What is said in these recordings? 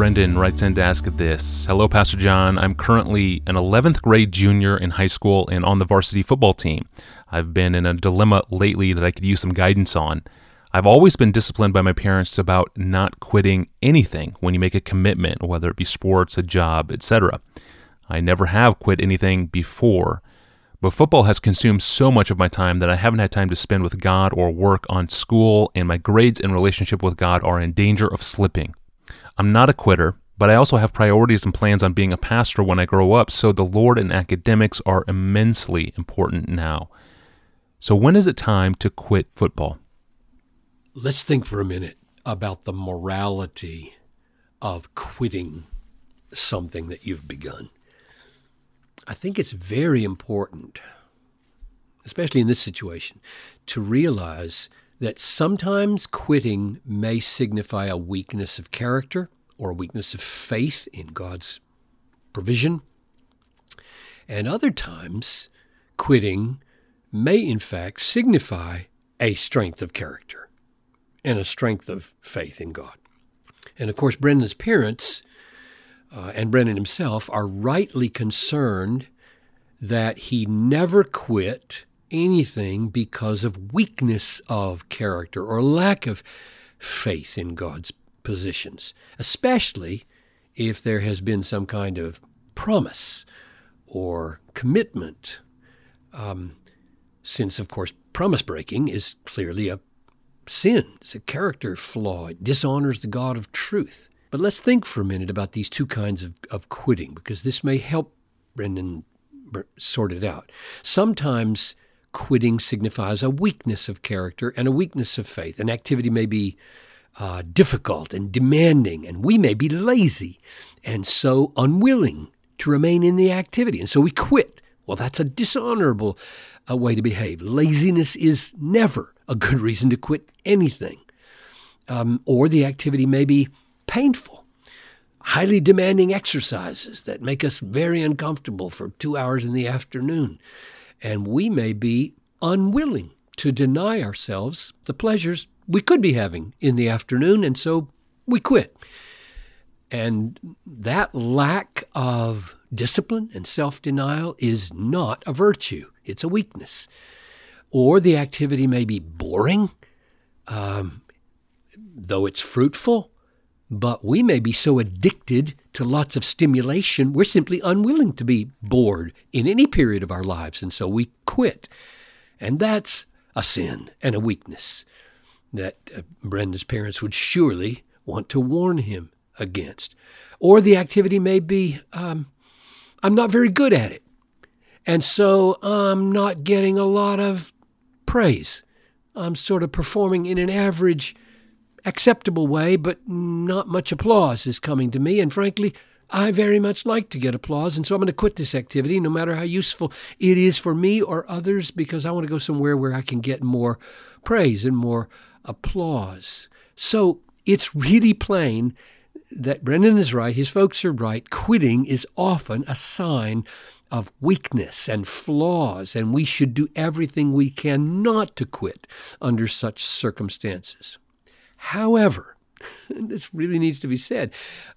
Brendan writes in to ask this Hello, Pastor John. I'm currently an 11th grade junior in high school and on the varsity football team. I've been in a dilemma lately that I could use some guidance on. I've always been disciplined by my parents about not quitting anything when you make a commitment, whether it be sports, a job, etc. I never have quit anything before, but football has consumed so much of my time that I haven't had time to spend with God or work on school, and my grades and relationship with God are in danger of slipping. I'm not a quitter, but I also have priorities and plans on being a pastor when I grow up, so the Lord and academics are immensely important now. So, when is it time to quit football? Let's think for a minute about the morality of quitting something that you've begun. I think it's very important, especially in this situation, to realize that sometimes quitting may signify a weakness of character or a weakness of faith in God's provision. And other times, quitting may in fact signify a strength of character and a strength of faith in God. And of course, Brendan's parents uh, and Brendan himself are rightly concerned that he never quit anything because of weakness of character or lack of faith in God's positions, especially if there has been some kind of promise or commitment. Um, since, of course, promise breaking is clearly a sin, it's a character flaw. It dishonors the God of truth. But let's think for a minute about these two kinds of, of quitting, because this may help Brendan sort it out. Sometimes quitting signifies a weakness of character and a weakness of faith. An activity may be uh, difficult and demanding, and we may be lazy and so unwilling to remain in the activity. And so we quit. Well, that's a dishonorable uh, way to behave. Laziness is never a good reason to quit anything. Um, or the activity may be painful, highly demanding exercises that make us very uncomfortable for two hours in the afternoon. And we may be unwilling to deny ourselves the pleasures we could be having in the afternoon, and so we quit. And that lack of discipline and self denial is not a virtue, it's a weakness or the activity may be boring, um, though it's fruitful, but we may be so addicted to lots of stimulation, we're simply unwilling to be bored in any period of our lives, and so we quit. And that's a sin and a weakness that uh, Brendan's parents would surely want to warn him against. Or the activity may be, um, I'm not very good at it. And so I'm not getting a lot of praise. I'm sort of performing in an average, acceptable way, but not much applause is coming to me. And frankly, I very much like to get applause, and so I'm going to quit this activity, no matter how useful it is for me or others, because I want to go somewhere where I can get more praise and more applause. So it's really plain that Brendan is right, his folks are right. Quitting is often a sign of weakness and flaws, and we should do everything we can not to quit under such circumstances. However, this really needs to be said,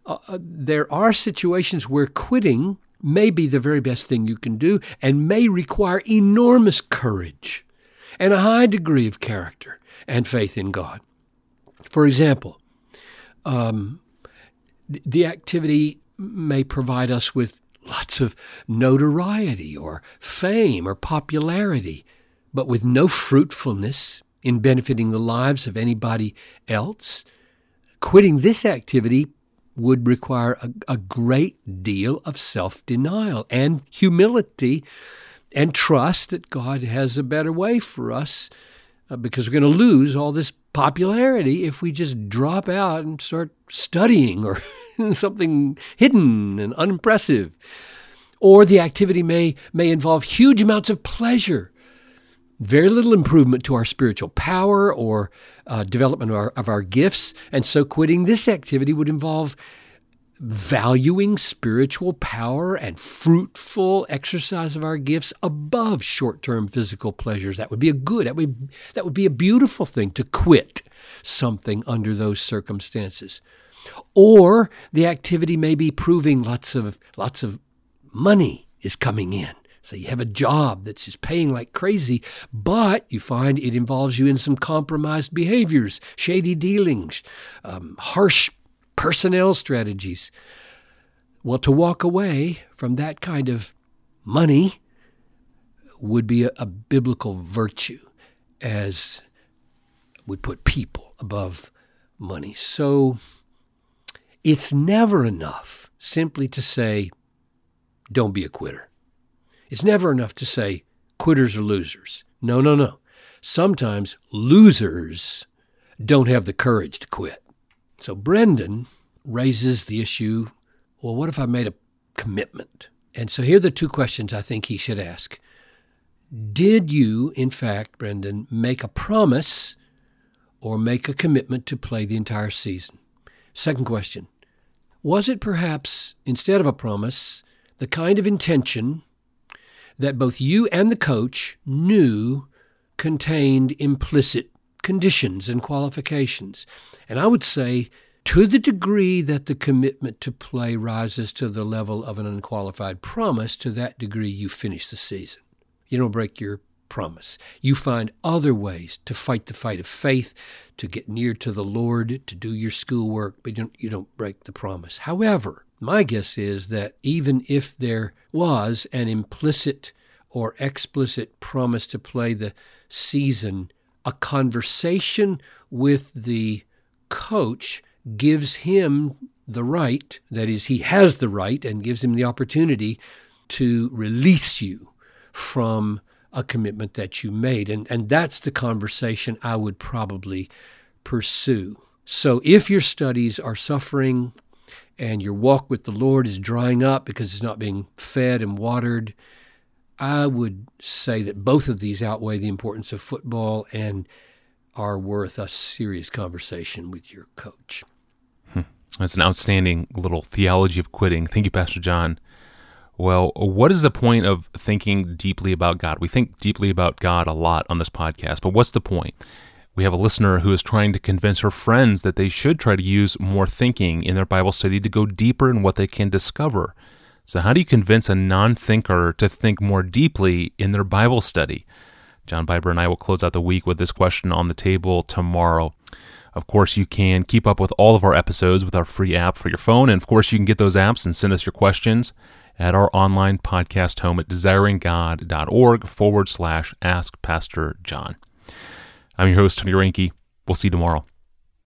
uh, uh, there are situations where quitting may be the very best thing you can do and may require enormous courage and a high degree of character and faith in God. For example, um, the activity may provide us with lots of notoriety or fame or popularity, but with no fruitfulness in benefiting the lives of anybody else, quitting this activity would require a, a great deal of self denial and humility and trust that God has a better way for us uh, because we're going to lose all this popularity if we just drop out and start studying or something hidden and unimpressive. Or the activity may, may involve huge amounts of pleasure, very little improvement to our spiritual power or uh, development of our, of our gifts. And so quitting this activity would involve valuing spiritual power and fruitful exercise of our gifts above short-term physical pleasures. That would be a good, that would, that would be a beautiful thing to quit something under those circumstances. Or the activity may be proving lots of lots of money is coming in. So you have a job that's just paying like crazy, but you find it involves you in some compromised behaviors, shady dealings, um, harsh personnel strategies. Well, to walk away from that kind of money would be a, a biblical virtue, as would put people above money. So it's never enough simply to say, don't be a quitter. It's never enough to say quitters are losers. No, no, no. Sometimes losers don't have the courage to quit. So Brendan raises the issue well, what if I made a commitment? And so here are the two questions I think he should ask. Did you, in fact, Brendan, make a promise or make a commitment to play the entire season? Second question Was it perhaps, instead of a promise, the kind of intention that both you and the coach knew contained implicit conditions and qualifications. And I would say, to the degree that the commitment to play rises to the level of an unqualified promise, to that degree you finish the season. You don't break your promise. You find other ways to fight the fight of faith, to get near to the Lord, to do your schoolwork, but you don't, you don't break the promise. However, my guess is that even if there was an implicit or explicit promise to play the season, a conversation with the coach gives him the right, that is, he has the right and gives him the opportunity to release you from a commitment that you made. And, and that's the conversation I would probably pursue. So if your studies are suffering and your walk with the Lord is drying up because it's not being fed and watered, I would say that both of these outweigh the importance of football and are worth a serious conversation with your coach. Hmm. That's an outstanding little theology of quitting. Thank you, Pastor John. Well, what is the point of thinking deeply about God? We think deeply about God a lot on this podcast, but what's the point? We have a listener who is trying to convince her friends that they should try to use more thinking in their Bible study to go deeper in what they can discover. So, how do you convince a non thinker to think more deeply in their Bible study? John Piper and I will close out the week with this question on the table tomorrow. Of course, you can keep up with all of our episodes with our free app for your phone. And of course, you can get those apps and send us your questions at our online podcast home at desiringgod.org forward slash ask Pastor John. I'm your host, Tony Reinke. We'll see you tomorrow.